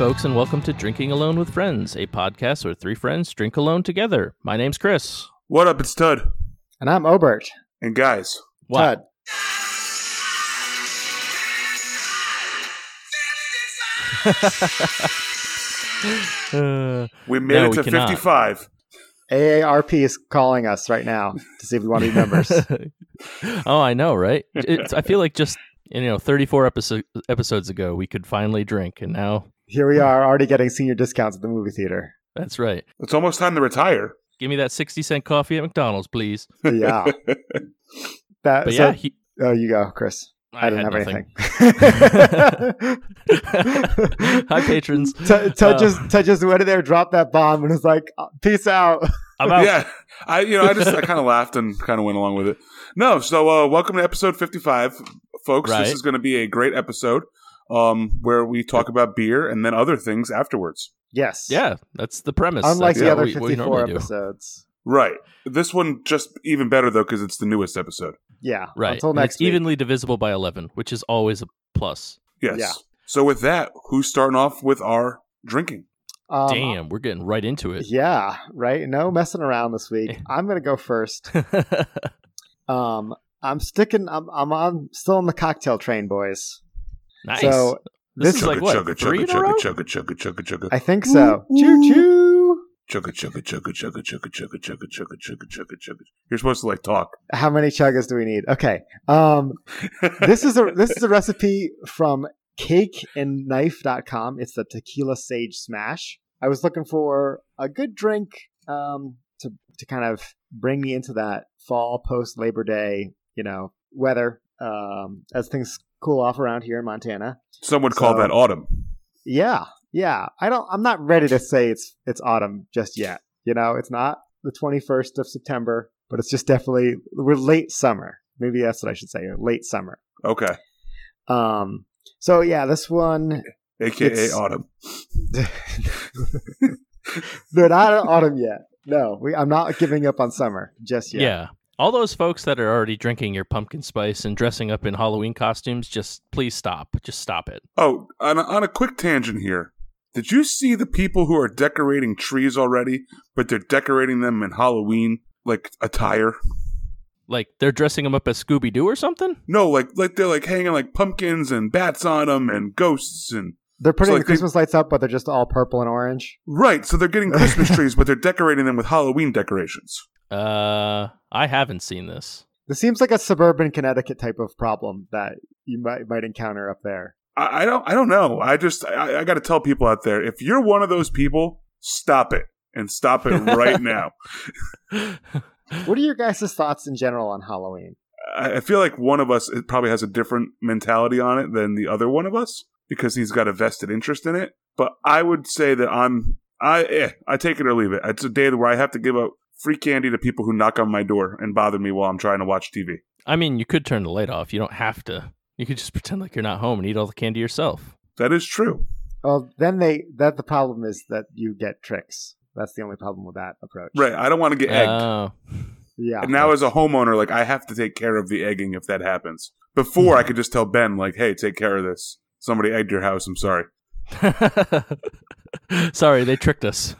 Hey, folks, and welcome to Drinking Alone with Friends, a podcast where three friends drink alone together. My name's Chris. What up? It's Tud. And I'm Obert. And guys, What? Tud. Uh, we made No, it to 55. AARP is calling us right now to see if we want to be members. oh, I know, right? It's, I feel like just you know, 34 episo- episodes ago, we could finally drink, and now Here we are, already getting senior discounts at the movie theater. that's right. It's almost time to retire. Give me that 60 cent coffee at McDonald's, please. Yeah. That, But so- yeah, he, oh, you go, Chris. I, didn't have nothing. anything. Hi, patrons. Tud Tud Uh, just, Tud just went in there, dropped that bomb, and was like, "Uh, "Peace out." I'm out. yeah. I you know, I just I kind of laughed and kind of went along with it. No, so uh welcome to episode 55 folks. Right. This is going to be a great episode um where we talk about beer and then other things afterwards. Yes. Yeah, that's the premise. Unlike That's the other we- what we 54 do. episodes. Right. This one just even better though cuz it's the newest episode. Yeah. Right. Until next it's week. evenly divisible by 11, which is always a plus. Yes. Yeah. So with that, who's starting off with our drinking? Um, Damn, we're getting right into it. Yeah. Right. No messing around this week. I'm gonna go first. Um, I'm sticking. I'm. I'm on. Still on the cocktail train, boys. Nice. So this, this is like what? chugga three chugga in a row? chugga chugga chugga chugga chugga I think so. Choo choo. chugga chugga chugga chugga chugga chugga chugga chugga chugga chugga chugga. You're supposed to like talk. How many chuggas do we need? Okay. Um, this is a this is a recipe from cakeandknife.com. It's the tequila sage smash. I was looking for a good drink um, to to kind of bring me into that fall post Labor Day, you know, weather um, as things cool off around here in Montana. Some would call that autumn. Yeah, yeah. I don't. I'm not ready to say it's it's autumn just yet. You know, it's not the 21st of September, but it's just definitely we're late summer. Maybe that's what I should say. Late summer. Okay. Um. So yeah, this one. AKA It's- autumn. They're not autumn yet. No, we, I'm not giving up on summer just yet. Yeah. All those folks that are already drinking your pumpkin spice and dressing up in Halloween costumes, just please stop. Just stop it. Oh, on a, on a quick tangent here. Did you see the people who are decorating trees already, but they're decorating them in Halloween like attire? Like they're dressing them up as Scooby Doo or something? No, like like they're like hanging like pumpkins and bats on them and ghosts and They're putting So, like, the Christmas lights up, but they're just all purple and orange. right. So they're getting Christmas trees, but they're decorating them with Halloween decorations. Uh, I haven't seen this. This seems like a suburban Connecticut type of problem that you might might encounter up there. I, I don't I don't know. I just I, I got to tell people out there if you're one of those people, stop it and stop it right now. What are your guys' thoughts in general on Halloween? I I feel like one of us it probably has a different mentality on it than the other one of us because he's got a vested interest in it. But I would say that I'm I eh, I take it or leave it. It's a day where I have to give out free candy to people who knock on my door and bother me while I'm trying to watch TV. I mean, you could turn the light off. You don't have to. You could just pretend like you're not home and eat all the candy yourself. That is true. Well, then they that the problem is that you get tricks. That's the only problem with that approach. Right. I don't want to get egged. Oh, Yeah. and now as a homeowner, like I have to take care of the egging if that happens. Before I could just tell Ben, like, hey, take care of this. Somebody egged your house, I'm sorry. Sorry, they tricked us.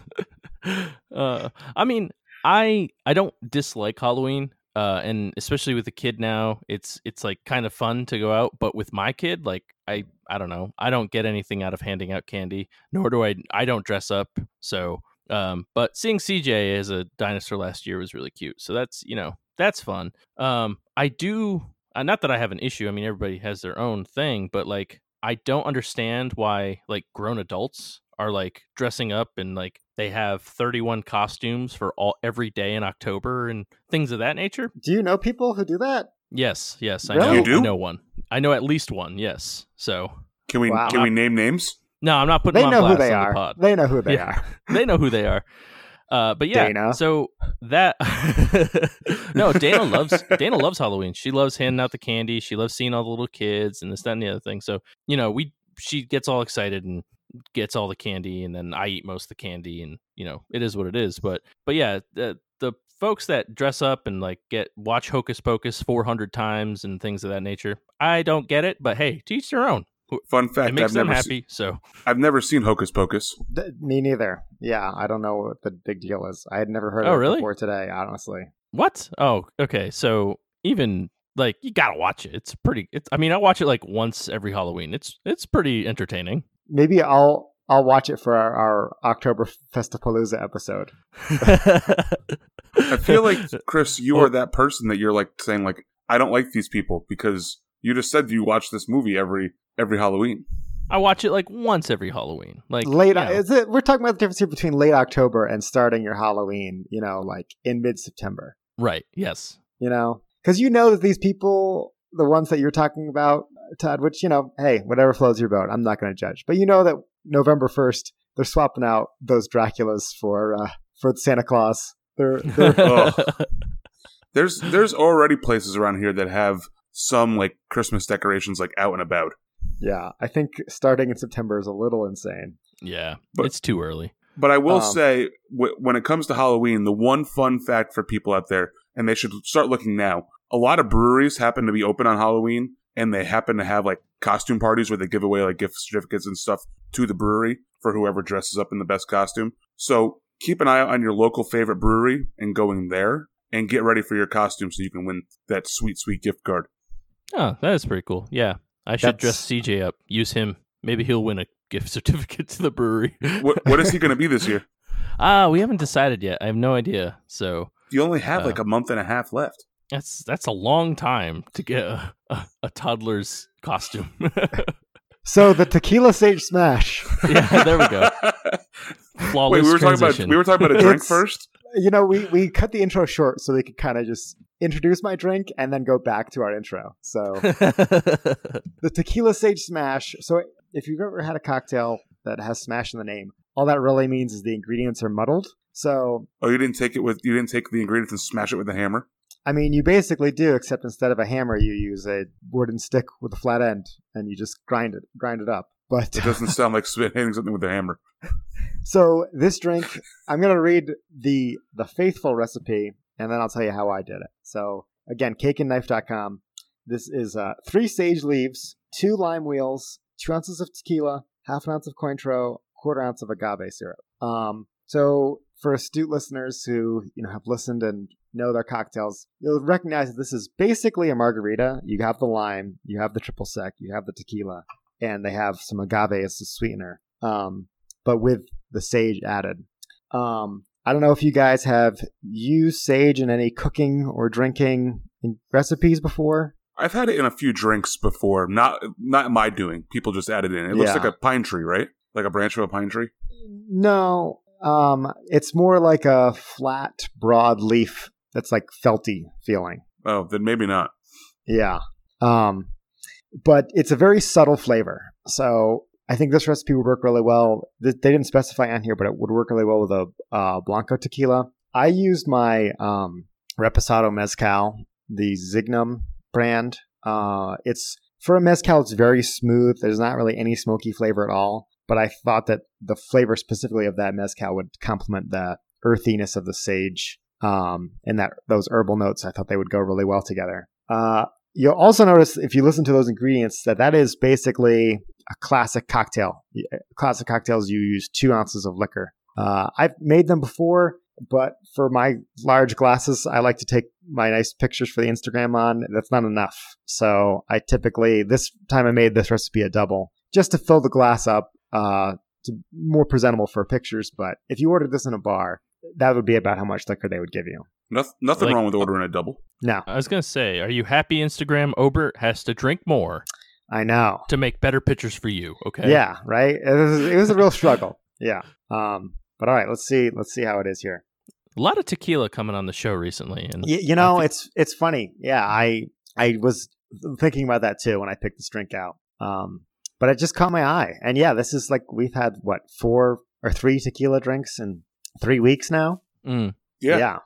uh, I mean, I I don't dislike Halloween, uh, and especially with the kid now, it's it's like kind of fun to go out. But with my kid, like I I don't know, I don't get anything out of handing out candy, nor do I I don't dress up. So, um, but seeing CJ as a dinosaur last year was really cute. So that's you know that's fun. Um, I do uh, not that I have an issue. I mean, everybody has their own thing, but like I don't understand why like grown adults are like dressing up and like they have 31 costumes for all every day in October and things of that nature. Do you know people who do that? Yes, yes, I Really? know. You do? I know one. I know at least one. Yes. So Can we Wow. can we name names? no, I'm not putting They them know who they are. the. They know who they Yeah. are. they know who they are. Uh, but yeah, Dana. so that no, Dana loves Dana loves Halloween. She loves handing out the candy. She loves seeing all the little kids and this, that, and the other thing. So you know, we she gets all excited and gets all the candy, and then I eat most of the candy, and you know, it is what it is. But but yeah, the the folks that dress up and like get watch Hocus Pocus four hundred times and things of that nature, I don't get it. But hey, teach each their own. Fun It fact: makes I've them never, happy. se- So I've never seen Hocus Pocus. Th- me neither. Yeah, I don't know what the big deal is. I had never heard Oh, of it really? before today, honestly. what? Oh, okay. So even like you gotta watch it. It's pretty. It's. I mean, I watch it like once every Halloween. It's it's pretty entertaining. Maybe I'll I'll watch it for our, our October Festapalooza episode. I feel like Chris, you Well- are that person that you're like saying like I don't like these people because you just said you watch this movie every every Halloween. I watch it like once every Halloween. Like late, you know, is it? We're talking about the difference here between late October and starting your Halloween. You know, like in mid September. right? Yes. You know, because you know that these people, the ones that you're talking about, Todd. Which you know, hey, whatever flows your boat. I'm not going to judge, but you know that November first, they're swapping out those Draculas for uh, for Santa Claus. They're, they're Oh. There's there's already places around here that have some like Christmas decorations like out and about. yeah. I think starting in September is a little insane. yeah. But- it's too early. But I will Um, say, w- when it comes to Halloween, the one fun fact for people out there, and they should start looking now, a lot of breweries happen to be open on Halloween, and they happen to have like costume parties where they give away like gift certificates and stuff to the brewery for whoever dresses up in the best costume. So keep an eye out on your local favorite brewery and going there, and get ready for your costume so you can win that sweet, sweet gift card. Oh, that is pretty cool. Yeah, I should That's- dress CJ up. Use him. Maybe he'll win a gift certificate to the brewery. What, what is he going to be this year? Ah, we haven't decided yet. I have no idea. So You only have Uh. like a month and a half left. That's that's a long time to get a, a, a toddler's costume. So the Tequila Sage Smash. yeah, there we go. Flawless Wait, we were talking about we were talking about a drink It's- first. you know, we we cut the intro short so we could kind of just introduce my drink and then go back to our intro. So the tequila sage smash. So if you've ever had a cocktail that has smash in the name, all that really means is the ingredients are muddled. So Oh, you didn't take it with you didn't take the ingredients and smash it with a hammer. I mean, you basically do, except instead of a hammer, you use a wooden stick with a flat end, and you just grind it, grind it up. But It doesn't sound like hitting something with a hammer. so this drink, I'm gonna read the the faithful recipe, and then I'll tell you how I did it. So again, cakeandknife.com. This is uh, three sage leaves, two lime wheels, two ounces of tequila, half an ounce of Cointreau, quarter ounce of agave syrup. Um, so for astute listeners who you know have listened and know their cocktails, you'll recognize that this is basically a margarita. You have the lime, you have the triple sec, you have the tequila, and they have some agave as a sweetener. Um, but with the sage added. Um, I don't know if you guys have used sage in any cooking or drinking recipes before. I've had it in a few drinks before. Not not my doing. People just added it in. It looks Yeah. like a pine tree, right? Like a branch of a pine tree. No, um, it's more like a flat, broad leaf that's like felty feeling. Oh, then maybe not. Yeah. Um, but it's a very subtle flavor. So I think this recipe would work really well. They didn't specify on here, but it would work really well with a uh, Blanco tequila. I used my um, Reposado Mezcal, the Zignum brand. Uh, it's for a mezcal, it's very smooth. There's not really any smoky flavor at all. But I thought that the flavor specifically of that mezcal would complement the earthiness of the sage um, and that those herbal notes. I thought they would go really well together. Uh, you'll also notice if you listen to those ingredients that that is basically a classic cocktail. Classic cocktails, you use two ounces of liquor. Uh, I've made them before, but for my large glasses, I like to take my nice pictures for the Instagram on. That's not enough. So I typically, this time I made this recipe a double just to fill the glass up uh, to more presentable for pictures. But if you ordered this in a bar, that would be about how much liquor they would give you. Noth- nothing Like- wrong with ordering a double. No, I was gonna say, are you happy? Instagram Obert has to drink more I know. to make better pictures for you. Okay. Yeah, right. It was, it was a real struggle. Yeah. Um. But all right, let's see. Let's see how it is here. A lot of tequila coming on the show recently, and Y- you know, I thi- it's it's funny. Yeah, I I was thinking about that too when I picked this drink out. Um. But it just caught my eye, and yeah, this is like we've had what four or three tequila drinks in three weeks now. Mm, Yeah. yeah.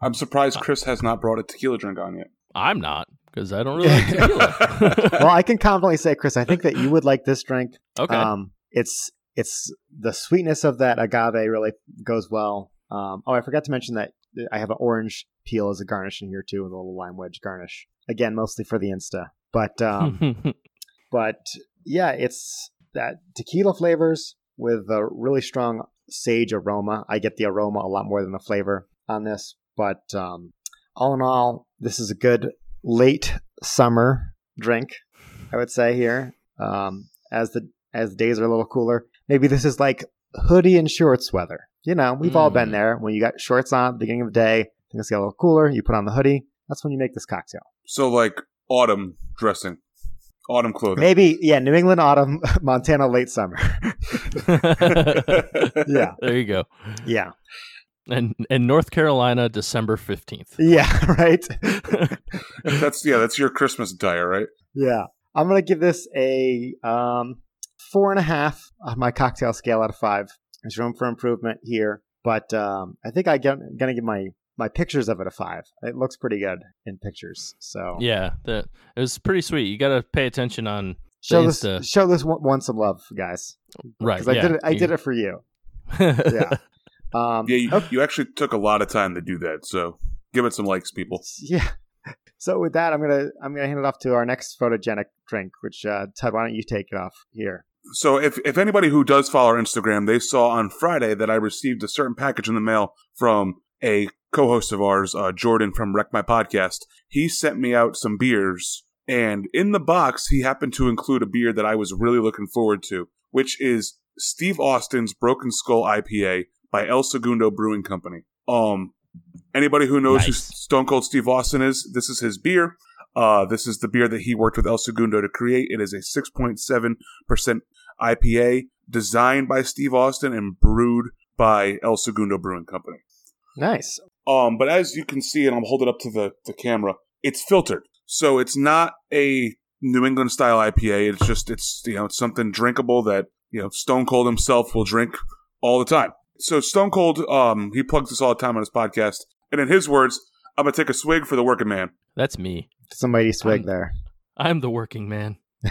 I'm surprised Chris has not brought a tequila drink on yet. I'm not because I don't really like tequila. well, I can confidently say, Chris, I think that you would like this drink. okay. Um, it's it's the sweetness of that agave really goes well. Um, oh, I forgot to mention that I have an orange peel as a garnish in here too, with a little lime wedge garnish. Again, mostly for the Insta. But um, but yeah, it's that tequila flavors with a really strong sage aroma. I get the aroma a lot more than the flavor on this, but um, all in all, this is a good late summer drink. I would say here, um, as the as the days are a little cooler. Maybe this is like hoodie and shorts weather. You know, we've all been Mm. there. When you got shorts on at the beginning of the day, things get a little cooler. You put on the hoodie. That's when you make this cocktail. So like autumn dressing, autumn clothing. Maybe, yeah, New England autumn, Montana late summer. Yeah. There you go. yeah, And and North Carolina, December fifteenth. yeah, right. That's yeah, that's your Christmas attire, right? yeah, I'm gonna give this a um, four and a half on my cocktail scale out of five. There's room for improvement here, but um, I think I get, gonna give my my pictures of it a five. It looks pretty good in pictures. So Yeah, that it was pretty sweet. You got to pay attention on show the this Insta. show this one, one some love, guys. right. Because I yeah, did it. I you- did it for you. yeah. Yeah. Um, Yeah, you, okay. you actually took a lot of time to do that, so give it some likes, people. Yeah. So with that, I'm gonna I'm gonna hand it off to our next photogenic drink, which uh, Ted, why don't you take it off here? So if if anybody who does follow our Instagram, they saw on Friday that I received a certain package in the mail from a co-host of ours, uh, Jordan from Wreck My Podcast. He sent me out some beers, and in the box he happened to include a beer that I was really looking forward to, which is Steve Austin's Broken Skull IPA by El Segundo Brewing Company. Um, anybody who knows who Stone Cold Steve Austin is, this is his beer. Uh, this is the beer that he worked with El Segundo to create. It is a 6.7% IPA designed by Steve Austin and brewed by El Segundo Brewing Company. Nice. Um, but as you can see, and I'll hold it up to the, the camera, it's filtered. So it's not a New England style IPA. It's just, it's, you know, it's something drinkable that, you know, Stone Cold himself will drink all the time. So Stone Cold, um, he plugs this all the time on his podcast. And in his words, I'm going to take a swig for the working man. That's me. Somebody swig Um, there. I'm the working man.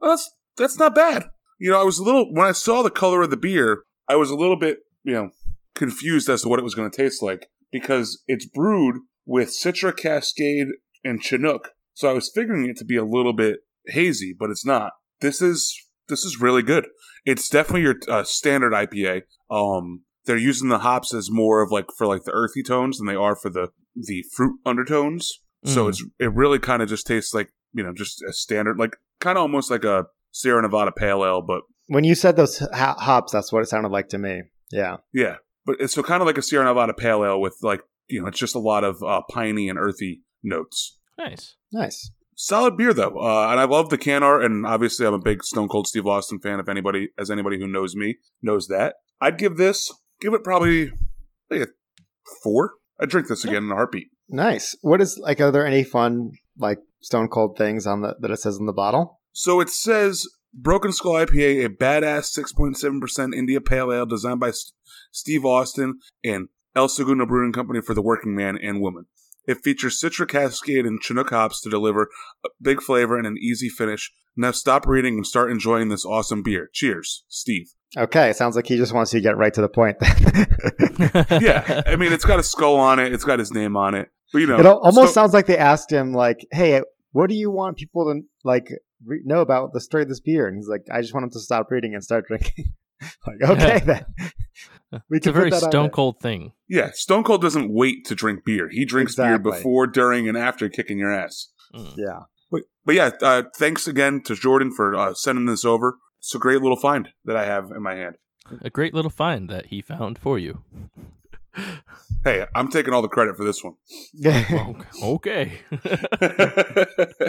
Well, that's that's not bad. You know, I was a little when I saw the color of the beer, I was a little bit, you know, confused as to what it was going to taste like because it's brewed with Citra Cascade and Chinook. So I was figuring it to be a little bit hazy, but it's not. This is this is really good. It's definitely your uh, standard IPA. Um, they're using the hops as more of like for like the earthy tones than they are for the the fruit undertones. So Mm. it's it really kind of just tastes like you know just a standard like kind of almost like a Sierra Nevada Pale Ale, but When you said those ho- hops, that's what it sounded like to me. Yeah. yeah, but it's so kind of like a Sierra Nevada Pale Ale with like you know it's just a lot of uh, piney and earthy notes. Nice. Nice. Solid beer though, uh, and I love the can art, and obviously I'm a big Stone Cold Steve Austin fan. If anybody, as anybody who knows me, knows that, I'd give this, give it probably like a four. I'd drink this again in a heartbeat. Nice. What is like? Are there any fun like Stone Cold things on the that it says in the bottle? So it says Broken Skull IPA, a badass 6.7% India Pale Ale designed by S- Steve Austin and El Segundo Brewing Company for the working man and woman. It features Citra Cascade and Chinook hops to deliver a big flavor and an easy finish. Now stop reading and start enjoying this awesome beer. Cheers, Steve. Okay, sounds like he just wants you to get right to the point. Yeah, I mean, it's got a skull on it. It's got his name on it. But, you know, it almost so- sounds like they asked him like, "Hey, what do you want people to like re- know about the story of this beer?" And he's like, "I just want them to stop reading and start drinking." like, okay then. We It's a can put very that on stone it. cold thing. yeah, Stone Cold doesn't wait to drink beer. He drinks beer before, during, and after kicking your ass. Mm. Yeah. But, but yeah, uh, thanks again to Jordan for uh, sending this over. It's a great little find that I have in my hand. A great little find that he found for you. Hey, I'm taking all the credit for this one. Well, okay.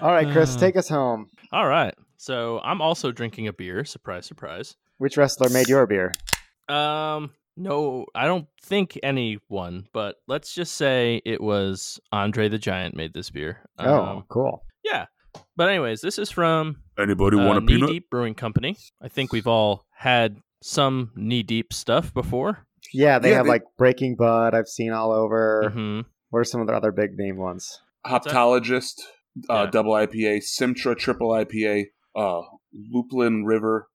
All right, Chris, take us home. All right. So I'm also drinking a beer. Surprise, surprise. Which wrestler made your beer? Um, no, I don't think anyone, but let's just say it was Andre the Giant made this beer. oh, Um, cool. yeah. But anyways, this is from Anybody uh, want a Knee peanut? Deep Brewing Company. I think we've all had some knee deep stuff before. Yeah, they Yeah, have they- like Breaking Bud. I've seen all over. hmm What are some of the other big name ones? Hoptologist, uh, Yeah. double IPA, Simtra triple IPA, uh, Lupulin River.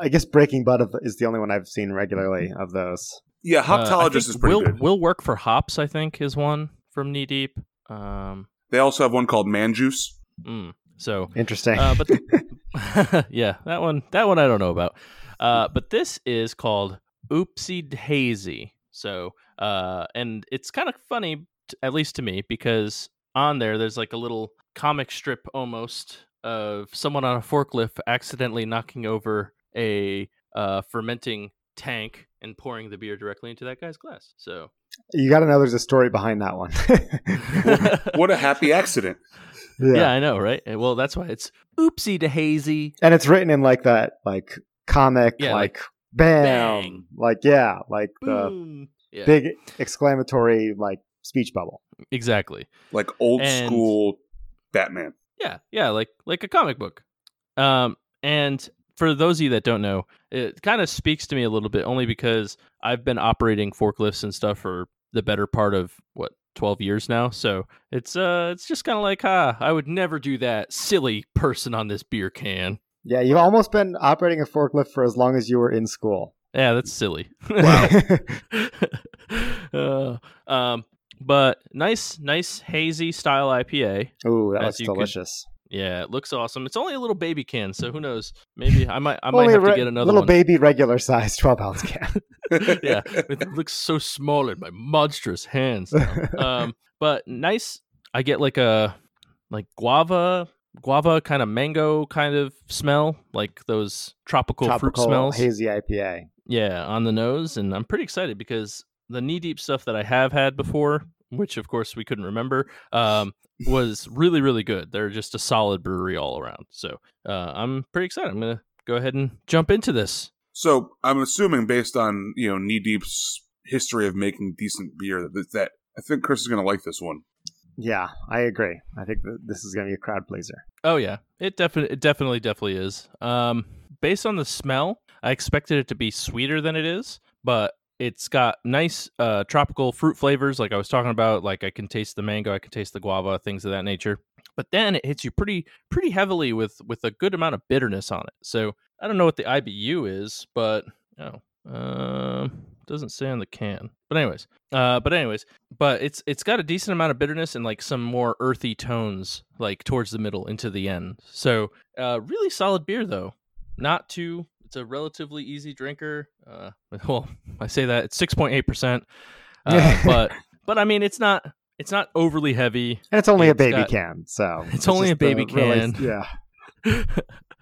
I guess Breaking Bud is the only one I've seen regularly of those. Yeah, Uh, I Hoptologist think is pretty will, good. Will work for hops. I think is one from Knee Deep. Um, They also have one called Man Juice. mm. So Interesting. uh, but yeah, that one that one I don't know about. Uh, but this is called Oopsie Hazy. So uh, and it's kind of funny, t- at least to me, because on there there's like a little comic strip almost of someone on a forklift accidentally knocking over a uh, fermenting tank and pouring the beer directly into that guy's glass. So you got to know there's a story behind that one. What a happy accident. yeah. I know, right? Well, that's why it's Oopsie Hazy. and it's written in like that like comic Yeah, like, bam bang. like yeah like the Yeah, big exclamatory like speech bubble exactly. Like old And- school Batman. Yeah, yeah, like like a comic book. Um, and for those of you that don't know, it kind of speaks to me a little bit, only because I've been operating forklifts and stuff for the better part of what twelve years now. So it's uh, it's just kind of like, ah, I would never do that, silly person on this beer can. Yeah you've almost been operating a forklift for as long as you were in school Yeah, that's silly. Wow. uh, um, but nice, nice hazy style IPA. ooh that looks you could- delicious Yeah, it looks awesome. It's only a little baby can, so who knows? Maybe I might I might have a to get another little one. baby regular size 12 ounce can yeah, it looks so small in my monstrous hands. now. um, but nice. I get like a like guava, guava kind of mango kind of smell, like those tropical, fruit smells. hazy ipa Yeah, on the nose, and I'm pretty excited because the knee deep stuff that I have had before, which of course we couldn't remember, um, was really really good. They're just a solid brewery all around. So uh, I'm pretty excited. I'm gonna go ahead and jump into this. So I'm assuming, based on you know Knee Deep's history of making decent beer, that, that I think Chris is going to like this one. Yeah i agree i think this is going to be a crowd pleaser Oh yeah, it definitely, it definitely, definitely is. Um, based on the smell, I expected it to be sweeter than it is, but it's got nice uh, tropical fruit flavors, like I was talking about. Like I can taste the mango, I can taste the guava, things of that nature. But then it hits you pretty, pretty heavily with with a good amount of bitterness on it. So I don't know what the IBU is, but oh, um, doesn't say on the can. But anyways, uh, but anyways, but it's it's got a decent amount of bitterness and like some more earthy tones like towards the middle into the end. So uh, really solid beer though. Not too. It's a relatively easy drinker. Uh, well, I say that it's six point eight percent, uh, but but I mean it's not it's not overly heavy. and it's only a baby got- can so It's only a baby the really- can. yeah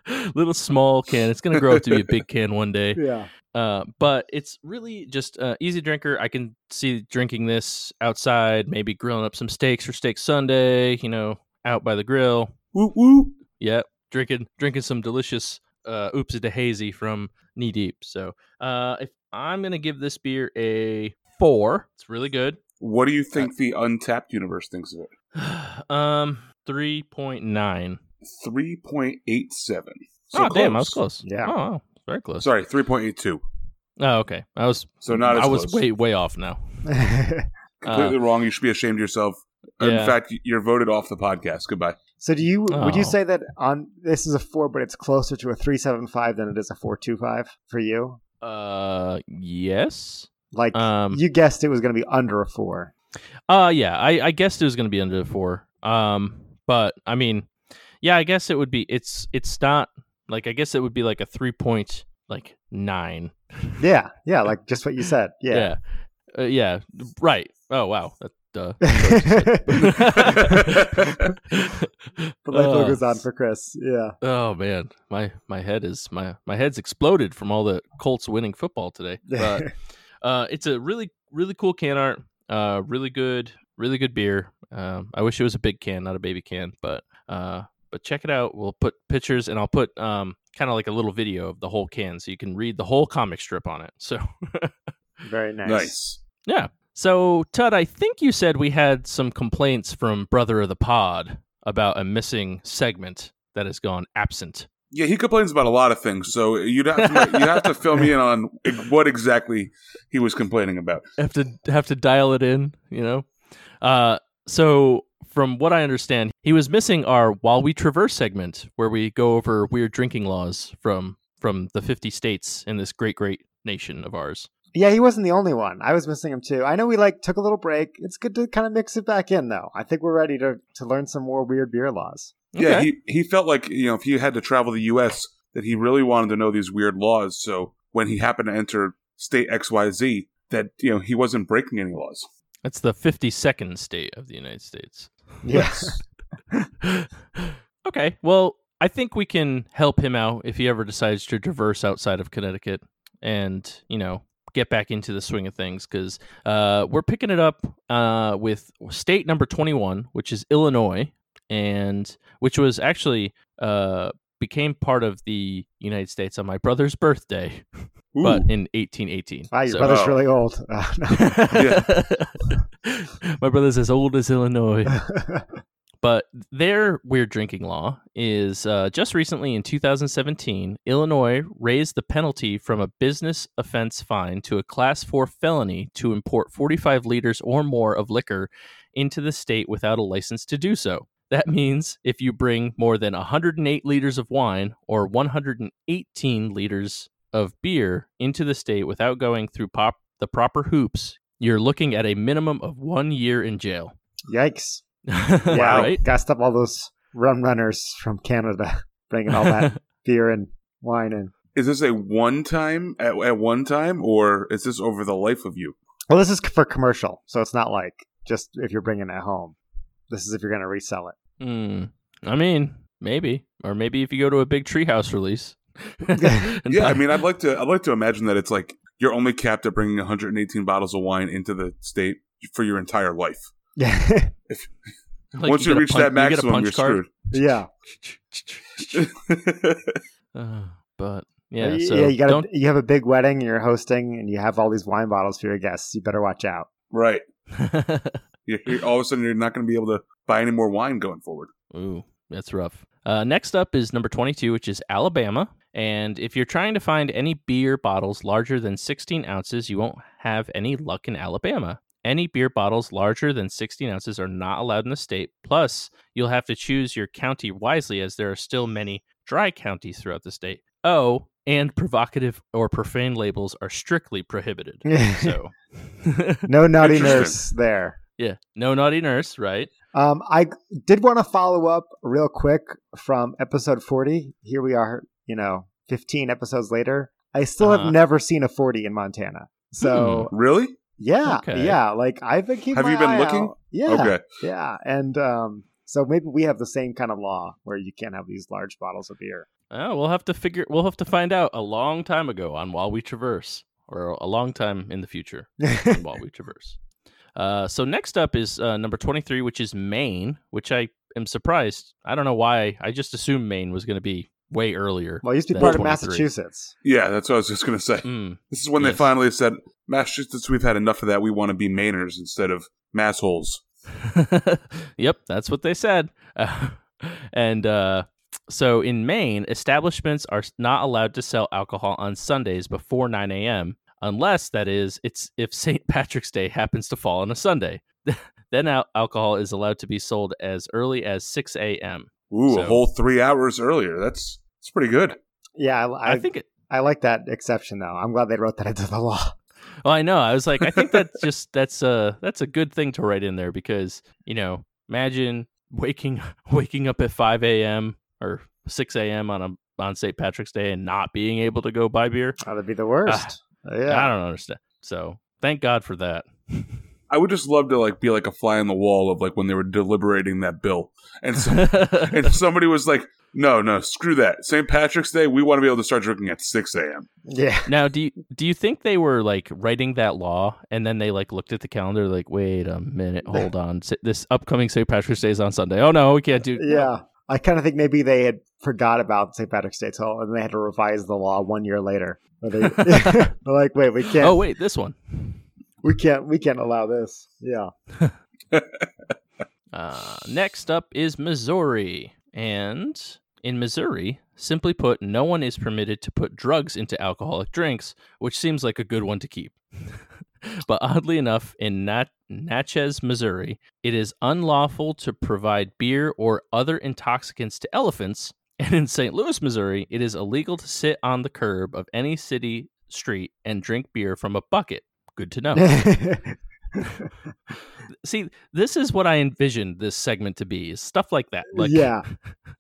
Little small can. It's gonna grow up to be a big can one day. yeah Uh, but it's really just uh, easy drinker. I can see drinking this outside, maybe grilling up some steaks for steak Sunday. You know, out by the grill. Woo woo. Yep, drinking drinking some delicious uh, Oopsie de Hazy from Knee Deep. So, uh, if I'm gonna give this beer a four, it's really good. What do you think the Untappd universe thinks of it? um, three point nine. Three point eight seven. oh damn, I was close. Yeah. Oh, wow, very close. Sorry, three point eight two. Oh, okay. I was So not as I was way way off now. completely wrong. You should be ashamed of yourself. In Yeah. fact, you're voted off the podcast. Goodbye. so do you would you Oh. say that on this is a four but it's closer to a 375 than it is a 425 for you Uh, yes. like Um, you guessed it was going to be under a four Uh yeah, I, I guessed it was gonna be under a four. Um but I mean, yeah, I guess it would be it's it's not like I guess it would be like a three point like nine. yeah yeah like just what you said yeah, Yeah. Uh, yeah. Right. Oh wow. That, uh, but life Uh, goes on for chris yeah Oh man, my my head is my my head's exploded from all the Colts winning football today. But uh, it's a really really cool can art. Uh, really good, really good beer. Um, I wish it was a big can, not a baby can, but uh, but check it out. We'll put pictures and I'll put um kind of like a little video of the whole can so you can read the whole comic strip on it. So very nice, Nice. yeah. So Tud, I think you said we had some complaints from Brother of the Pod about a missing segment that has gone absent. Yeah, he complains about a lot of things. So you'd have to, you have to fill me in on what exactly he was complaining about. have to have to dial it in, you know. Uh, so from what I understand, he was missing our while we traverse segment where we go over weird drinking laws from from the 50 states in this great great nation of ours. Yeah, he wasn't the only one. I was missing him too. I know we like took a little break. It's good to kind of mix it back in though. I think we're ready to to learn some more weird beer laws. Yeah, Okay. he he felt like you know if he had to travel the U.S. that he really wanted to know these weird laws. So when he happened to enter state X Y Z, that you know he wasn't breaking any laws. That's the 52nd state of the United States. Yes. okay. Well, I think we can help him out if he ever decides to traverse outside of Connecticut and, you know, get back into the swing of things because uh, we're picking it up uh, with state number 21, which is Illinois, and which was actually uh, became part of the United States on my brother's birthday, Ooh. but in 1818. Wow, your So- brother's Oh. really old. my brother's as old as Illinois. But their weird drinking law is uh, just recently in 2017, Illinois raised the penalty from a business offense fine to a class 4 felony to import 45 liters or more of liquor into the state without a license to do so. That means if you bring more than 108 liters of wine or 118 liters of beer into the state without going through pop- the proper hoops, you're looking at a minimum of one year in jail. Yikes. Wow. right? Gotta stop all those rum runners from Canada bringing all that beer and wine in. Is this a one time at, at one time, or is this over the life of you? Well, this is for commercial, so it's not like just if you're bringing it home. This is if you're going to resell it. Hmm. I mean, maybe, or maybe if you go to a big treehouse release. Yeah, I mean, I'd like to. I'd like to imagine that it's like you're only capped at bringing 118 bottles of wine into the state for your entire life. Yeah. like Once you, get a reach pun- that you maximum, punch you're card. yeah. Uh, but yeah, yeah, you got don't. you have a big wedding and you're hosting and you have all these wine bottles for your guests. You better watch out. right. You- you- all of a sudden, you're not going to be able to buy any more wine going forward. Ooh, that's rough. Uh, next up is number 22, which is Alabama. And if you're trying to find any beer bottles larger than 16 ounces, you won't have any luck in Alabama. Any beer bottles larger than 16 ounces are not allowed in the state. Plus, you'll have to choose your county wisely as there are still many dry counties throughout the state. Oh, and provocative or profane labels are strictly prohibited. So, no naughty Interesting. nurse there. Yeah, no naughty nurse, right? Um, I did want to follow up real quick from episode 40. Here we are, you know, 15 episodes later. I still Uh-huh. have never seen a 40 in Montana. So, Really? yeah, Okay. yeah, like I've been keeping Have you been eye looking? out. Yeah. Okay. Yeah. And um, so maybe we have the same kind of law where you can't have these large bottles of beer. Oh, we'll have to figure. We'll have to find out a long time ago on while we traverse, or a long time in the future on while we traverse. Uh, so next up is uh, number twenty-three, which is Maine, which I am surprised. I don't know why. I just assumed Maine was going to be way earlier. well, it used to be than part of Massachusetts. Yeah, that's what I was just going to say. Mm, This is when they finally said, Massachusetts, we've had enough of that. We want to be Mainers instead of massholes. yep, that's what they said. Uh, and uh, so in Maine, establishments are not allowed to sell alcohol on Sundays before 9 a.m. unless that is it's if St. Patrick's Day happens to fall on a Sunday. then al- alcohol is allowed to be sold as early as 6 a.m. Ooh, So- a whole three hours earlier. That's that's pretty good. Yeah, I, I, I, think it. I like that exception though. I'm glad they wrote that into the law. Well, I know. I was like, I think that's just that's a that's a good thing to write in there because you know, imagine waking waking up at five a.m. or six a.m. on a on St. Patrick's Day and not being able to go buy beer. That would be the worst. Ah, yeah. I don't understand. So thank God for that. I would just love to like be like a fly on the wall of like when they were deliberating that bill, and so, and somebody was like, "No, no, screw that. St. Patrick's Day, we want to be able to start drinking at six a.m." Yeah. now, do you do you think they were like writing that law and then they like looked at the calendar like, wait a minute, hold on, this upcoming St. Patrick's Day is on Sunday. Oh no, we can't do. Yeah. I kind of think maybe they had forgot about St. Patrick's Day till, and they had to revise the law one year later. They, they're like, wait, we can't. Oh wait, this one. we can't. We can't allow this. Yeah. Uh, next up is Missouri. And in Missouri, simply put, no one is permitted to put drugs into alcoholic drinks, which seems like a good one to keep. but oddly enough, in Nat- Natchez, Missouri, it is unlawful to provide beer or other intoxicants to elephants. And in St. Louis, Missouri, it is illegal to sit on the curb of any city street and drink beer from a bucket. Good to know. See, this is what I envisioned this segment to be: is stuff like that, like yeah,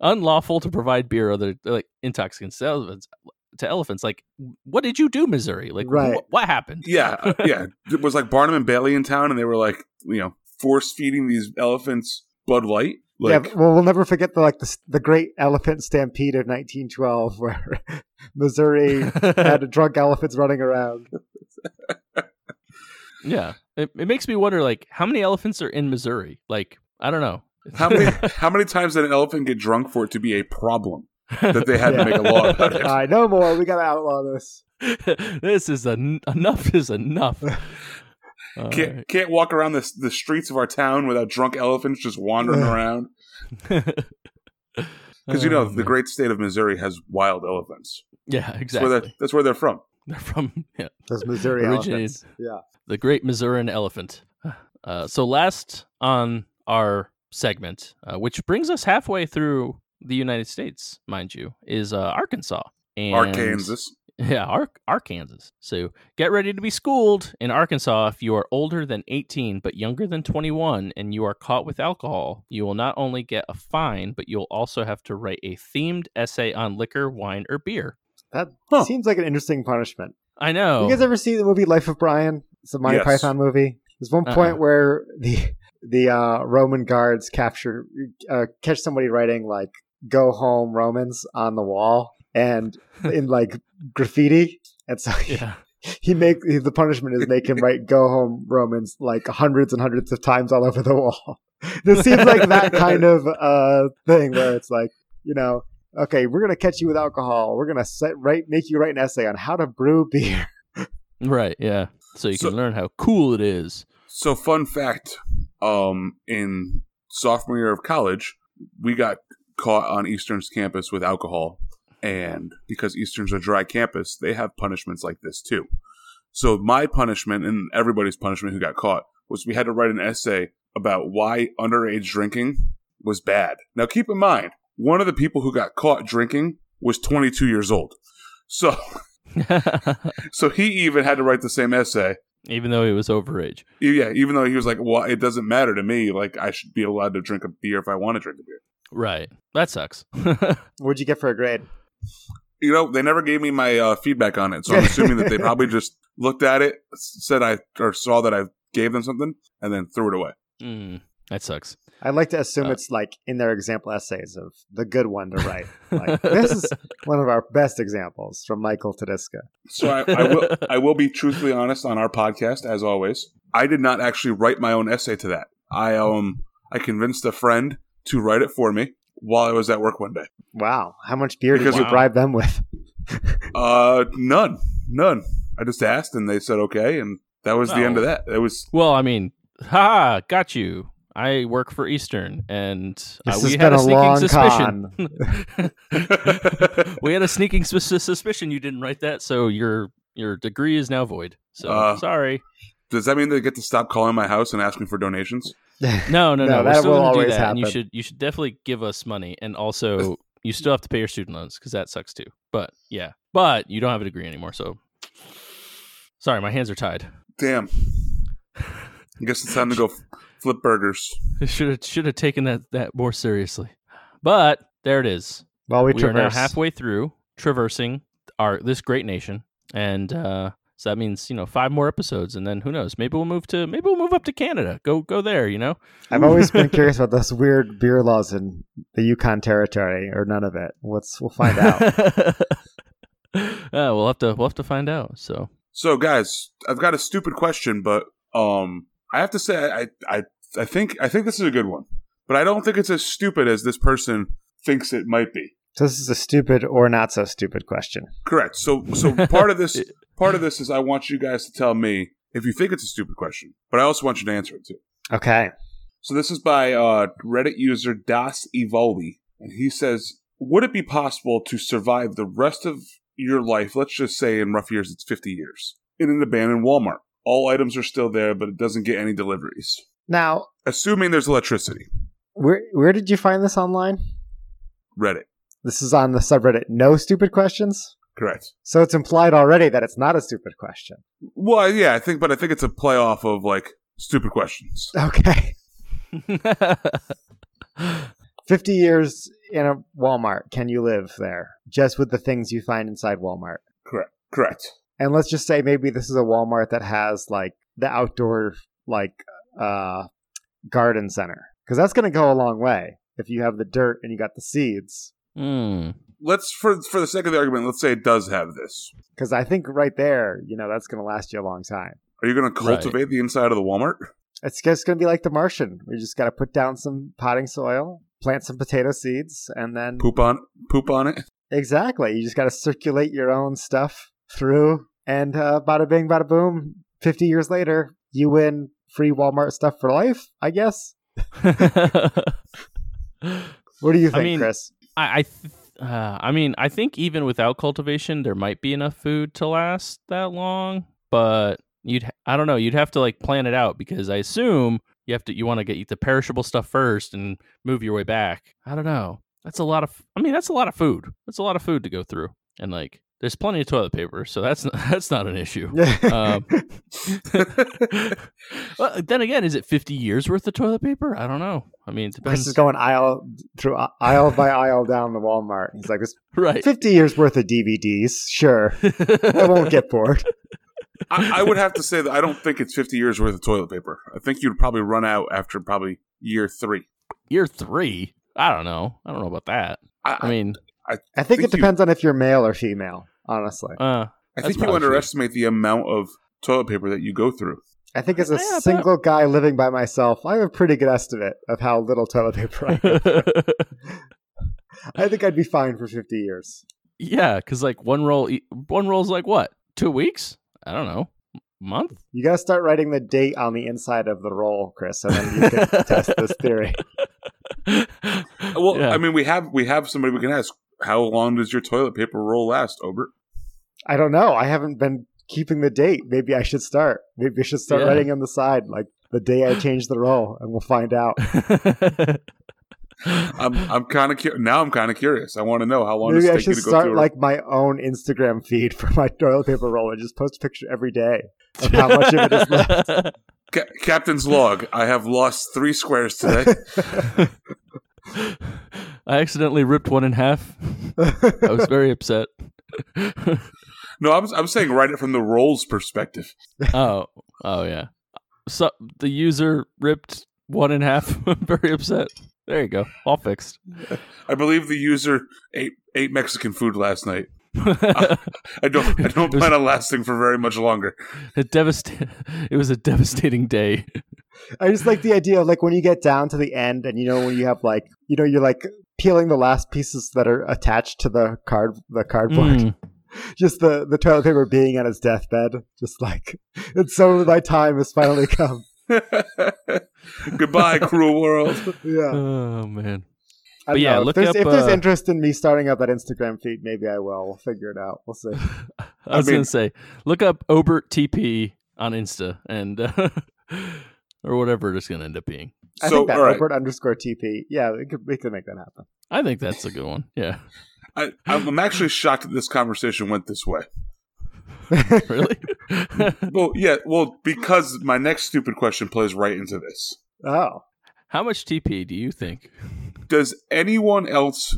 unlawful to provide beer or other like intoxicants to elephants. To elephants, like, what did you do, Missouri? Like, Right. wh- what happened? Yeah, uh, yeah. It was like Barnum and Bailey in town, and they were like, you know, force feeding these elephants Bud Light. Like, yeah. Well, we'll never forget the like the, the great elephant stampede of 1912, where Missouri had a drunk elephants running around. yeah, it, it makes me wonder, like, how many elephants are in Missouri? Like, I don't know. how many how many times did an elephant get drunk for it to be a problem that they had to make a law about All it? right, no more. We got to outlaw this. this is en- enough is enough. Can't right. can't walk around the the streets of our town without drunk elephants just wandering around. Because you know Oh, the great state of Missouri has wild elephants. yeah, That's exactly. where that's where they're from. They're from yeah, Those Missouri Originated. elephants. Yeah. the Great Missourian Elephant. Uh, so last on our segment, uh, which brings us halfway through the United States, mind you, is uh, Arkansas. And, Arkansas. Yeah, Ar- Arkansas. So get ready to be schooled in Arkansas if you are older than 18 but younger than 21 and you are caught with alcohol. You will not only get a fine, but you'll also have to write a themed essay on liquor, wine, or beer. That Huh. seems like an interesting punishment. I know. You guys ever see the movie Life of Brian? It's a Monty Yes. Python movie. There's one point Uh-uh. where the the uh, Roman guards capture uh, catch somebody writing like "Go home Romans" on the wall and in like graffiti, and so he, yeah. he make the punishment is make him write "Go home Romans" like hundreds and hundreds of times all over the wall. This seems like that kind of uh, thing where it's like you know. Okay, we're gonna catch you with alcohol. We're gonna set, write, make you write an essay on how to brew beer. Right, yeah. So you So- can learn how cool it is. So fun fact, um, in sophomore year of college, we got caught on Eastern's campus with alcohol. And because Eastern's a dry campus, they have punishments like this too. So my punishment and everybody's punishment who got caught was we had to write an essay about why underage drinking was bad. Now keep in mind, one of the people who got caught drinking was 22 years old. So, so he even had to write the same essay Even though he was overage. yeah, even though he was like, "Well, it doesn't matter to me. Like, I should be allowed to drink a beer if I want to drink a beer." Right. That sucks. What'd you get for a grade? You know, they never gave me my uh, feedback on it, so I'm assuming that they probably just looked at it, said I or saw that I gave them something, and then threw it away. Mm, that sucks. I'd like to assume Uh, it's like in their example essays of the good one to write. Like this is one of our best examples from Michael Tedesca. So I, I will I will be truthfully honest on our podcast, as always. I did not actually write my own essay to that. I um I convinced a friend to write it for me while I was at work one day. Wow, how much beer did Because- you Wow. bribe them with? Uh, none, none. I just asked, and they said okay, and that was the Oh. end of that. It was Well, I mean, ha, got you. I work for Eastern, and uh, we has had been a a sneaking long suspicion. we had a sneaking sus- suspicion you didn't write that, so your your degree is now void. So Uh, sorry. Does that mean they get to stop calling my house and asking for donations? No, no, No, no. We're that still will gonna do always that, and you happen. should you should definitely give us money, and also you still have to pay your student loans because that sucks too. But yeah, but you don't have a degree anymore, so sorry, my hands are tied. Damn. I guess it's time to go flip burgers. Should have should have taken that that more seriously. But there it is. While we, We, are now halfway through traversing our this great nation, and uh, so that means you know five more episodes, and then who knows? Maybe we'll move to maybe we'll move up to Canada. Go go there. You know. I've always been curious about those weird beer laws in the Yukon Territory, or none of it. Let's we'll find out. yeah, we'll have to we'll have to find out. So So, guys, I've got a stupid question, but um, I have to say, I, I, I think, I think this is a good one, but I don't think it's as stupid as this person thinks it might be. so this is a stupid or not so stupid question. Correct. So, so part of this, part of this is I want you guys to tell me if you think it's a stupid question, but I also want you to answer it too. Okay. So this is by uh, Reddit user Das Evoli, and he says, "Would it be possible to survive the rest of your life? Let's just say in rough years, it's fifty years in an abandoned Walmart. All items are still there, but it doesn't get any deliveries. Now, Assuming there's electricity. where where did you find this online? Reddit, This is on the subreddit No Stupid Questions. Correct? So it's implied already that it's not a stupid question. Well, yeah, I think, but I think it's a playoff of like stupid questions. Okay. 50 years in a Walmart. Can you live there just with the things you find inside Walmart? Correct. Correct. And let's just say maybe this is a Walmart that has like the outdoor like uh garden center because that's going to go a long way if you have the dirt and you got the seeds. Hmm. Let's for for the sake of the argument, let's say it does have this. Because I think right there, you know, that's going to last you a long time. Are you going to Right. cultivate the inside of the Walmart? It's just going to be like the Martian. We just got to put down some potting soil, plant some potato seeds, and then Poop on poop on it. exactly, you just got to circulate your own stuff through, and uh, bada bing, bada boom. Fifty years later, you win free Walmart stuff for life. I guess. What do you think, mean, Chris? I I, th- uh, I mean, I think even without cultivation, there might be enough food to last that long. But you'd I don't know, you'd have to like plan it out because I assume you have to, you want to get the perishable stuff first and move your way back. I don't know. That's a lot of. I mean, that's a lot of food. That's a lot of food to go through, and like, there's plenty of toilet paper, so that's not, that's not an issue. Um, well, then again, is it 50 years worth of toilet paper? I don't know. I mean, it Chris depends. is going aisle through aisle by aisle down the Walmart. He's like, right. fifty years worth of DVDs. Sure, I won't get bored." I, I would have to say that I don't think it's 50 years worth of toilet paper. I think you'd probably run out after probably year three. Year three? I don't know. I don't know about that. I, I mean, I think, think it you- depends on if you're male or female. Honestly, uh, I think you probably true. underestimate the amount of toilet paper that you go through. I think as a Yeah, but- single guy living by myself, I have a pretty good estimate of how little toilet paper I have. I think I'd be fine for 50 years. yeah, because like one roll, e- one roll's like what? Two weeks? I don't know. Month? You got to start writing the date on the inside of the roll, Chris, and then you can test this theory. Well, Yeah. I mean, we have we have somebody we can ask. How long does your toilet paper roll last, Obert? I don't know. I haven't been keeping the date. Maybe I should start. Maybe I should start Yeah. writing on the side, like the day I change the roll, and we'll find out. I'm I'm kind of cu- now. I'm kind of curious. I want to know how long Maybe does I it take you should to go start through. a- like my own Instagram feed for my toilet paper roll and just post a picture every day of how much of it is left. Ca- Captain's log. I have lost three squares today. I accidentally ripped one in half. I was very upset. no, I'm I'm saying write it from the role's perspective. oh, oh yeah. So the user ripped one in half. I'm very upset. There you go. All fixed. I believe the user ate ate Mexican food last night. I don't I don't plan on lasting for very much longer. it devast- It was a devastating day. I just like the idea of like when you get down to the end and you know when you have like you know you're like peeling the last pieces that are attached to the card the cardboard. Mm. Just the the toilet paper being on his deathbed. Just like and so my time has finally come. Goodbye, cruel world. Yeah. Oh man. I But yeah, know. if look there's, up, if there's uh, interest in me starting up that Instagram feed, maybe I will. We'll figure it out. We'll see. I was mean- gonna say, look up Obert TP on Insta and uh, or whatever it's gonna end up being. I So, think that all right. Obert underscore TP. Yeah, we could we could make that happen. I think that's a good one. Yeah. I, I'm I'm actually shocked that this conversation went this way. really? Well, yeah, well, because my next stupid question plays right into this. oh, How much TP do you think? Does anyone else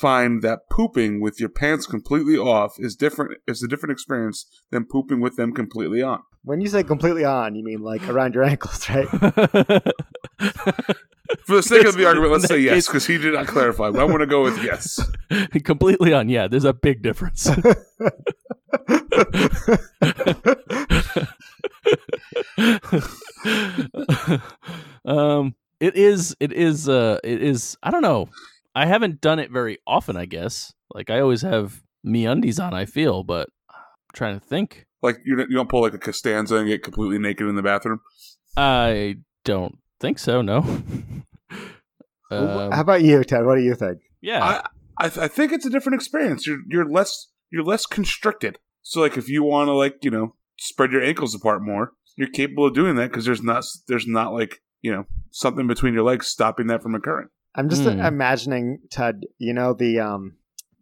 find that pooping with your pants completely off is different is a different experience than pooping with them completely on? when you say completely on, you mean like around your ankles, right? For the sake of the argument, let's say yes, because he did not clarify. But I'm going to go with yes. Completely on. Yeah, there's a big difference. um, it is. It is. Uh, it is. I don't know. I haven't done it very often. I guess. Like I always have me undies on. I feel, but I'm trying to think. Like you don't, you don't pull like a Costanza and get completely naked in the bathroom. I don't think so. No. Um, How about you, Ted? What do you think? yeah. I I, th- I think it's a different experience. You're you're less you're less constricted. So like if you want to like you know spread your ankles apart more, you're capable of doing that because there's not there's not like you know something between your legs stopping that from occurring. I'm just Hmm. imagining Ted. You know the um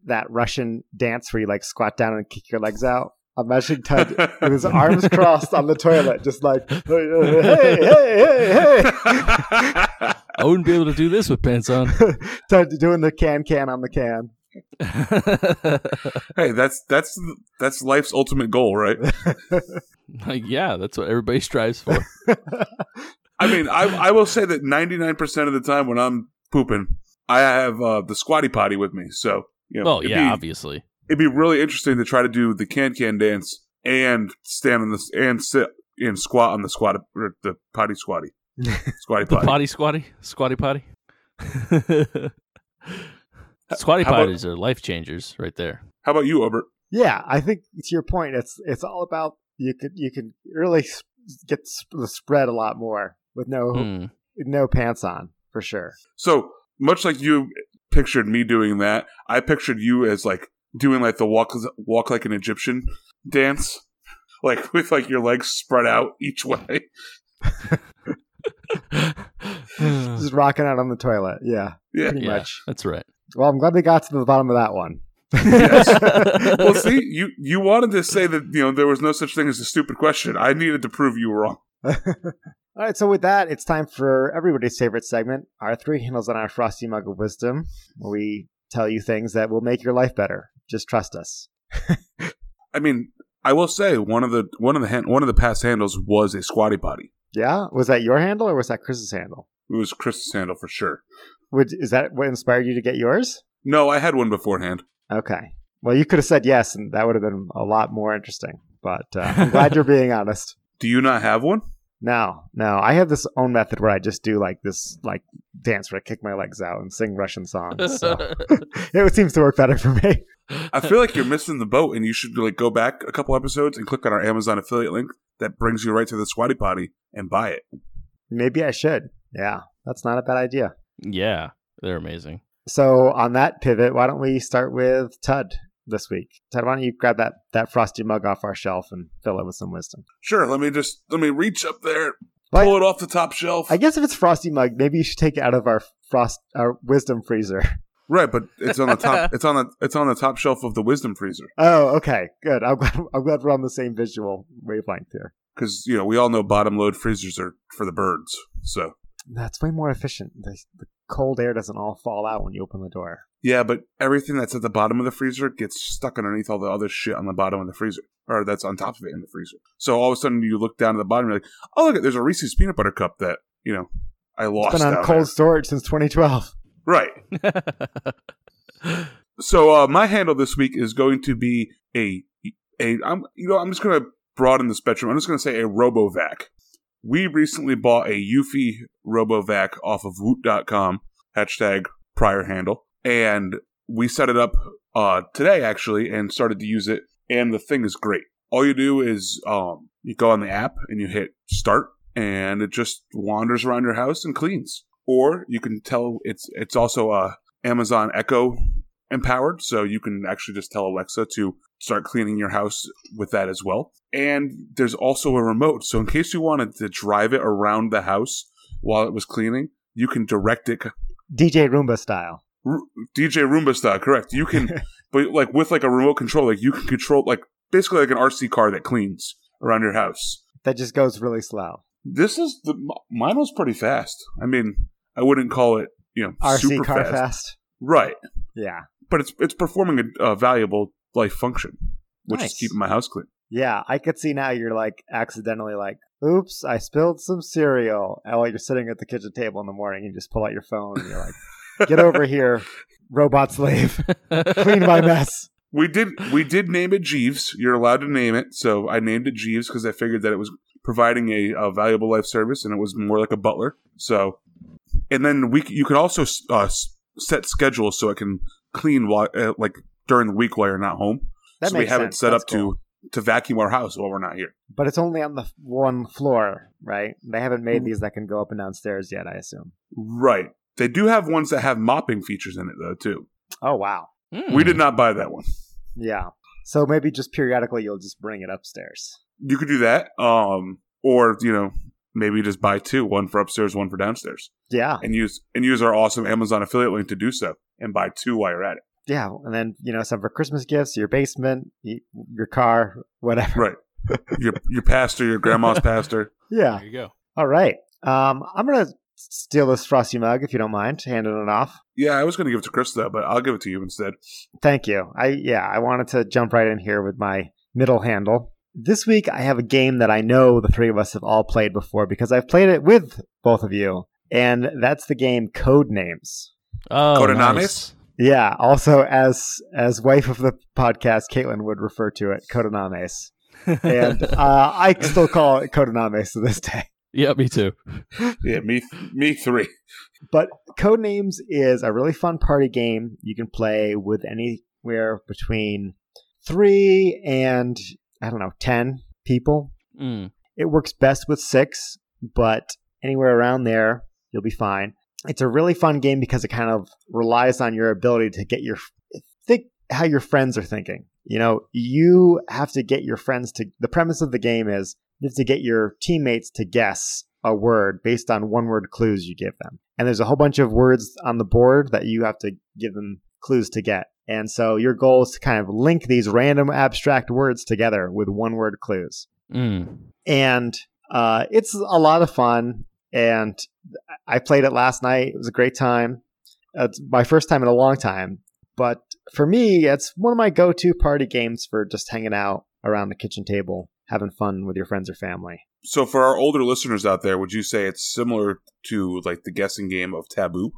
that Russian dance where you like squat down and kick your legs out. I'm imagining Ted with his arms crossed on the toilet, just like, hey, hey, hey, hey. I wouldn't be able to do this with pants on. Ted doing the can can on the can. hey, that's that's that's life's ultimate goal, right? like, yeah, that's what everybody strives for. I mean, I I will say that 99% of the time when I'm pooping, I have uh, the squatty potty with me. So, you know, Well, yeah, be- obviously. It'd be really interesting to try to do the can can dance and stand on this and sit and squat on the squat or the potty squatty squatty The potty. potty squatty? Squatty potty? squatty potties are life changers right there. How about you, Albert? Yeah, I think to your point, it's it's all about you could you can really get the spread a lot more with no Hmm. no pants on for sure. So much like you pictured me doing that, I pictured you as like doing like the walk walk like an Egyptian dance, like with like your legs spread out each way. Just rocking out on the toilet. Yeah, Yeah. pretty yeah, much. that's right. Well, I'm glad they got to the bottom of that one. Yes. Well, see, you you wanted to say that you know there was no such thing as a stupid question. I needed to prove you were wrong. All right, so with that, it's time for everybody's favorite segment, our three handles on our frosty mug of wisdom, we tell you things that will make your life better. Just trust us. I mean, I will say one of the one of the hand, one of the past handles was a squatty potty. Yeah, was that your handle or was that Chris's handle? It was Chris's handle for sure. Would is that what inspired you to get yours? No, I had one beforehand. Okay. Well, you could have said yes, and that would have been a lot more interesting. But uh, I'm glad you're being honest. Do you not have one? No, no, I have this own method where I just do like this, like dance where I kick my legs out and sing Russian songs. So it seems to work better for me. I feel like you're missing the boat, and you should like go back a couple episodes and click on our Amazon affiliate link that brings you right to the squatty potty and buy it. Maybe I should. Yeah, that's not a bad idea. yeah, they're amazing. So on that pivot, why don't we start with Tud this week? Ted, why don't you grab that that frosty mug off our shelf and fill it with some wisdom? Sure, let me just let me reach up there, Like- pull it off the top shelf. I guess if it's frosty mug, maybe you should take it out of our frost our wisdom freezer. right, but it's on the top. it's on the it's on the top shelf of the wisdom freezer Oh, okay, good. I'm glad, I'm glad we're on the same visual wavelength here. because you know we all know bottom load freezers are for the birds. So That's way more efficient. The, the cold air doesn't all fall out when you open the door. yeah, but everything that's at the bottom of the freezer gets stuck underneath all the other shit on the bottom of the freezer, or that's on top of it in the freezer. So all of a sudden you look down at the bottom, you're like, oh look, there's a Reese's peanut butter cup that you know I lost. It's been on cold there. storage since 2012. Right. So uh, my handle this week is going to be a a I'm you know I'm just going to broaden the spectrum. I'm just going to say a RoboVac. We recently bought a Eufy RoboVac off of Woot.com hashtag prior handle, and we set it up uh, today actually and started to use it. And the thing is great. All you do is um, you go on the app and you hit start, and it just wanders around your house and cleans. Or you can tell it's it's also a Amazon Echo empowered, so you can actually just tell Alexa to start cleaning your house with that as well. And there's also a remote, so in case you wanted to drive it around the house while it was cleaning, you can direct it DJ Roomba style. R- DJ Roomba style, correct. You can, but like with like a remote control, like you can control like basically like an RC car that cleans around your house. That just goes really slow. This is the mine was pretty fast. I mean, I wouldn't call it you know RC super car fast. fast. right? Yeah. But it's it's performing a, a valuable life function, which Nice. is keeping my house clean. Yeah, I could see now you're like accidentally like, oops, I spilled some cereal. And while you're sitting at the kitchen table in the morning, you just pull out your phone and you're like, get over here, robot slave. Clean my mess. We did we did name it Jeeves. You're allowed to name it, so I named it Jeeves because I figured that it was providing a, a valuable life service and it was more like a butler. So, and then we you can also uh, set schedules so it can clean while uh, like during the week while you're not home. That so we have sense. it set That's up cool. to to vacuum our house while we're not here. But it's only on the one floor, right? They haven't made Mm. these that can go up and downstairs yet, I assume. Right. They do have ones that have mopping features in it though too. Oh, wow. Hmm. We did not buy that one. Yeah. So maybe just periodically you'll just bring it upstairs. You could do that, um, or you know maybe just buy two, one for upstairs, one for downstairs. Yeah. and use and use our awesome Amazon affiliate link to do so and buy two while you're at it. yeah, and then you know some for Christmas gifts, your basement, your car, whatever. Right. Your your pastor, your grandma's pastor. Yeah. There you go. All right. Um, I'm gonna steal this frosty mug if you don't mind handing it off. Yeah, I was going to give it to Krista, but I'll give it to you instead. Thank you. I yeah, I wanted to jump right in here with my middle handle. This week I have a game that I know the three of us have all played before because I've played it with both of you, and that's the game Code Names. Oh, Codenames? nice. Yeah, also as as wife of the podcast, Caitlin would refer to it Codenames, and uh, I still call it Codenames to this day. Yeah, me too. Yeah, me me three. But Codenames is a really fun party game you can play with anywhere between three and I don't know ten people. Mm. It works best with six, but anywhere around there, you'll be fine. It's a really fun game because it kind of relies on your ability to get your think how your friends are thinking. You know, you have to get your friends to. The premise of the game is you have to get your teammates to guess a word based on one word clues you give them. And there's a whole bunch of words on the board that you have to give them clues to get. And so your goal is to kind of link these random abstract words together with one word clues Mm. and uh, it's a lot of fun. And I played it last night. It was a great time. It's my first time in a long time. But for me, it's one of my go-to party games for just hanging out around the kitchen table, having fun with your friends or family. So for our older listeners out there, would you say it's similar to like the guessing game of Taboo?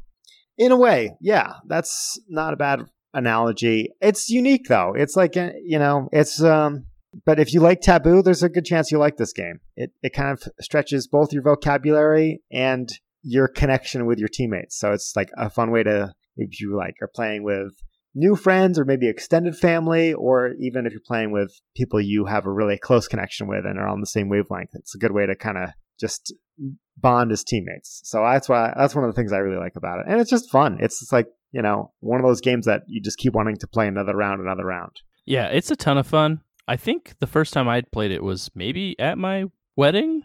In a way, yeah, that's not a bad analogy. It's unique though. It's like uh, you know, it's um. But if you like Taboo, there's a good chance you like this game. It it kind of stretches both your vocabulary and your connection with your teammates. So it's like a fun way to if you like are playing with new friends or maybe extended family, or even if you're playing with people you have a really close connection with and are on the same wavelength. It's a good way to kind of just bond as teammates. So that's why that's one of the things I really like about it, and it's just fun. It's just like you know one of those games that you just keep wanting to play another round, another round. Yeah, it's a ton of fun. I think the first time I'd played it was maybe at my wedding.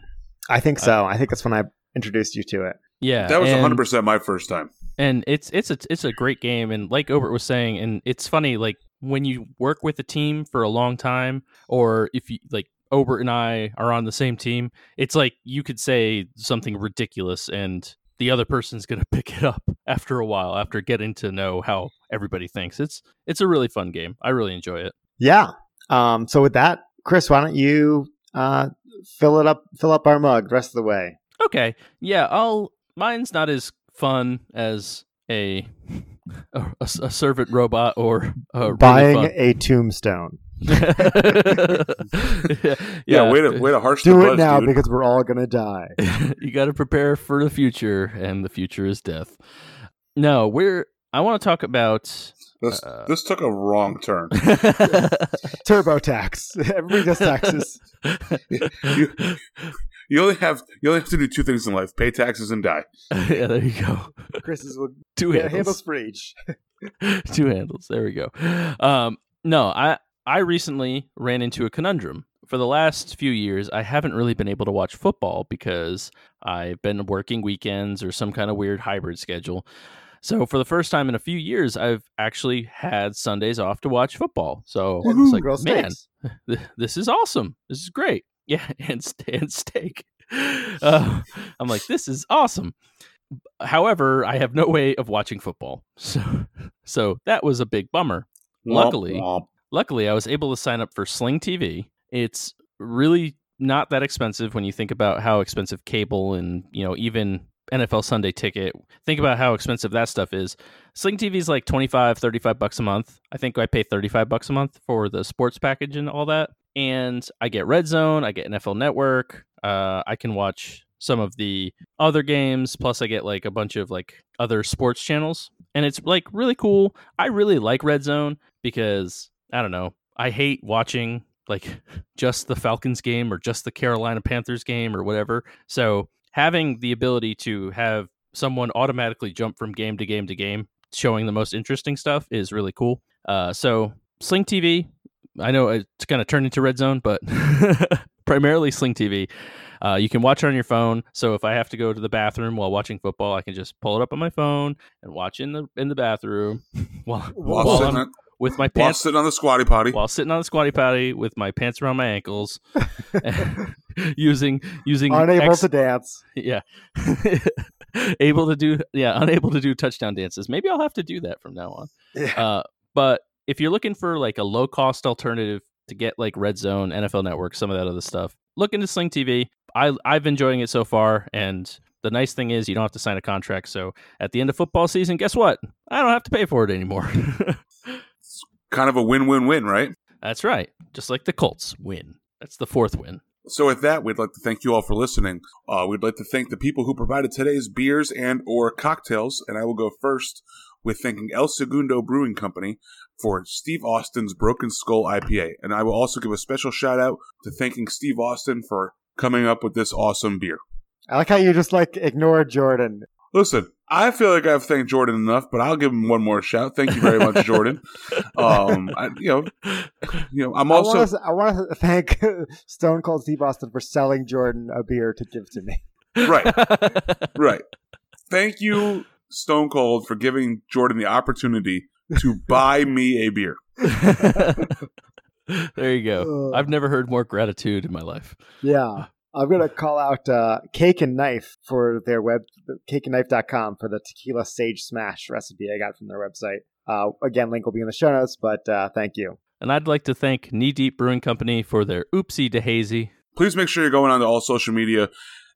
I think uh, so. I think that's when I introduced you to it. Yeah, That was and- 100% my first time. and it's it's a it's a great game and like Obert was saying and it's funny like when you work with a team for a long time or if you like Obert and I are on the same team it's like you could say something ridiculous and the other person's going to pick it up after a while after getting to know how everybody thinks it's it's a really fun game I really enjoy it Yeah. Um. So with that, Chris, why don't you uh fill it up, fill up our mug the rest of the way. okay yeah I'll mine's not as fun as a a, a servant robot or a really Buying fun- a tombstone. Yeah, Yeah, way to way to harsh Do the it buzz, now dude. because we're all gonna die. you got to prepare for the future, and the future is death. No, we're. I want to talk about. this uh, this took a wrong turn. TurboTax. Everybody does taxes. you, you only have you only have to do two things in life: pay taxes and die. yeah, there you go. Chris's will Two yeah, handles. handles for each. Two handles. There we go. Um, no, I I recently ran into a conundrum. For the last few years, I haven't really been able to watch football because I've been working weekends or some kind of weird hybrid schedule. So for the first time in a few years, I've actually had Sundays off to watch football. So I was like, grilled man, th- this is awesome. This is great. Yeah, and, st- and steak. Uh, I'm like, this is awesome. However, I have no way of watching football, so so that was a big bummer. Luckily- womp. Luckily, I was able to sign up for Sling TV. It's really not that expensive when you think about how expensive cable and you know even NFL Sunday ticket. Think about how expensive that stuff is. Sling TV is like 25, 35 bucks a month. I think I pay 35 bucks a month for the sports package and all that. And I get Red Zone, I get NFL Network. Uh, I can watch some of the other games. Plus, I get like a bunch of like other sports channels. And it's like really cool. I really like Red Zone because I don't know. I hate watching like just the Falcons game or just the Carolina Panthers game or whatever. So having the ability to have someone automatically jump from game to game to game, showing the most interesting stuff is really cool. Uh, so Sling TV, I know it's kind of turned into Red Zone, but primarily Sling TV. Uh, you can watch it on your phone. So if I have to go to the bathroom while watching football, I can just pull it up on my phone and watch in the in the bathroom while, While, while with my while pants sitting on the squatty potty. while sitting on the squatty potty with my pants around my ankles, using using Unable X- to dance. yeah, able to do yeah, unable to do touchdown dances. Maybe I'll have to do that from now on. Yeah. Uh, but if you're looking for like a low cost alternative to get like Red Zone, NFL Network, some of that other stuff, look into Sling TV. I I've been enjoying it so far, and the nice thing is you don't have to sign a contract. So at the end of football season, guess what? I don't have to pay for it anymore. Kind of a win-win-win, right? That's right. Just like the Colts win. That's the fourth win. So with that, we'd like to thank you all for listening. Uh, we'd like to thank the people who provided today's beers and or cocktails, and I will go first with thanking El Segundo Brewing Company for Steve Austin's Broken Skull IPA. And I will also give a special shout out to thanking Steve Austin for coming up with this awesome beer. I like how you just like ignored Jordan. Listen, I feel like I've thanked Jordan enough, but I'll give him one more shout. Thank you very much, Jordan. Um, I, you know, you know, I'm also I want, to, I want to thank Stone Cold Steve Austin for selling Jordan a beer to give to me. right, right. Thank you, Stone Cold, for giving Jordan the opportunity to buy me a beer. there you go. I've never heard more gratitude in my life. Yeah. I'm going to call out uh, Cake and Knife for their web, cakeandknife.com for the tequila sage smash recipe I got from their website. Uh, again, link will be in the show notes, but uh, thank you. And I'd like to thank Knee Deep Brewing Company for their Oopsie de Hazy. Please make sure you're going on to all social media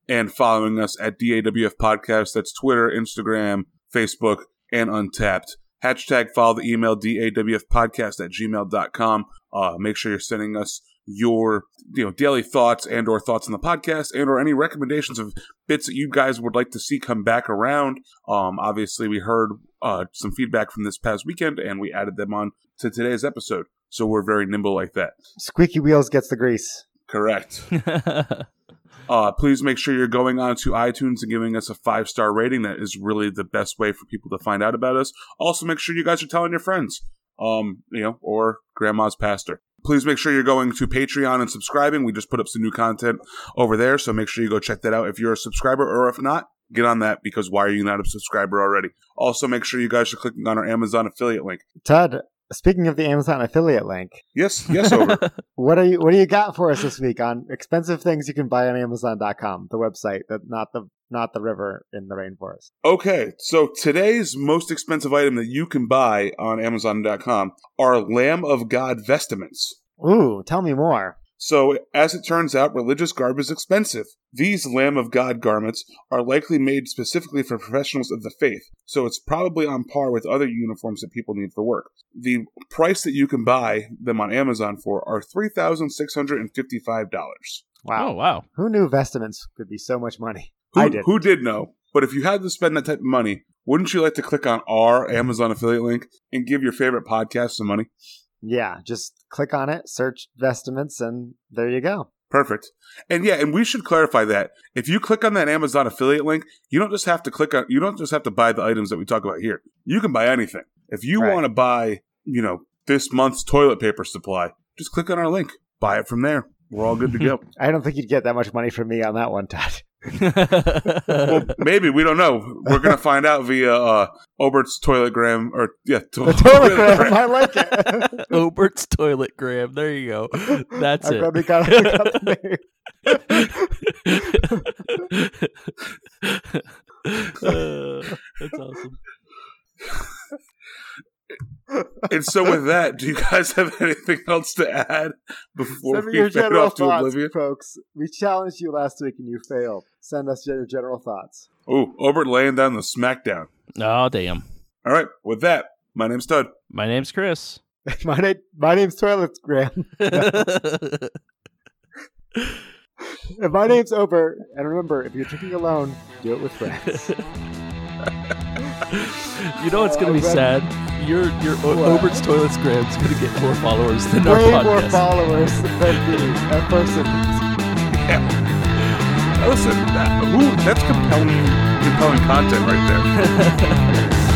and following us at DAWF Podcast. That's Twitter, Instagram, Facebook, and Untappd. Hashtag follow the email dawfpodcast at gmail.com. Uh, make sure you're sending us your you know daily thoughts and or thoughts on the podcast and or any recommendations of bits that you guys would like to see come back around um obviously we heard uh some feedback from this past weekend and we added them on to today's episode so we're very nimble like that Squeaky Wheels gets the grease. correct uh, please make sure you're going on to iTunes and giving us a five star rating. That is really the best way for people to find out about us. Also, make sure you guys are telling your friends, um, you know, or grandma's pastor. Please make sure you're going to Patreon and subscribing. We just put up some new content over there, so make sure you go check that out if you're a subscriber, or if not, get on that because why are you not a subscriber already? Also, make sure you guys are clicking on our Amazon affiliate link. Todd, speaking of the Amazon affiliate link, Yes, yes, over. what are you what do you got for us this week on expensive things you can buy on Amazon.com, the website, that not the not the river in the rainforest. Okay, so today's most expensive item that you can buy on Amazon.com are Lamb of God vestments. Ooh, tell me more. So, as it turns out, religious garb is expensive. These Lamb of God garments are likely made specifically for professionals of the faith, so it's probably on par with other uniforms that people need for work. The price that you can buy them on Amazon for are $3,655. Wow. Oh wow. Who knew vestments could be so much money? Who, who did know? But if you had to spend that type of money, wouldn't you like to click on our Amazon affiliate link and give your favorite podcast some money? Yeah, just click on it, search vestments, and there you go. Perfect. And yeah, and we should clarify that if you click on that Amazon affiliate link, you don't just have to click on, you don't just have to buy the items that we talk about here. You can buy anything. If you Right. want to buy, you know, this month's toilet paper supply, just click on our link, buy it from there. We're all good to go. I don't think you'd get that much money from me on that one, Todd. Well, maybe we don't know. We're gonna find out via uh, Obert's toiletgram or yeah, to- The Telegram, I like it. Obert's toilet gram. There you go. That's I it. probably got, I got the name. Uh, that's awesome. And so with that, do you guys have anything else to add before Send we your fade general off to thoughts, oblivion? folks. We challenged you last week and you failed. Send us your general thoughts. Oh, Obert laying down the smackdown. Oh damn. All right, with that, my name's Todd. My name's Chris. my name, my name's Toilet Graham. And my name's Ober. And remember, if you're drinking alone, do it with friends. you know what's gonna be oh, sad? Your your o- What? Obert's toilet gram's gonna get more followers than our Way more followers than me, a person. Listen, that, ooh, that's compelling, compelling content right there.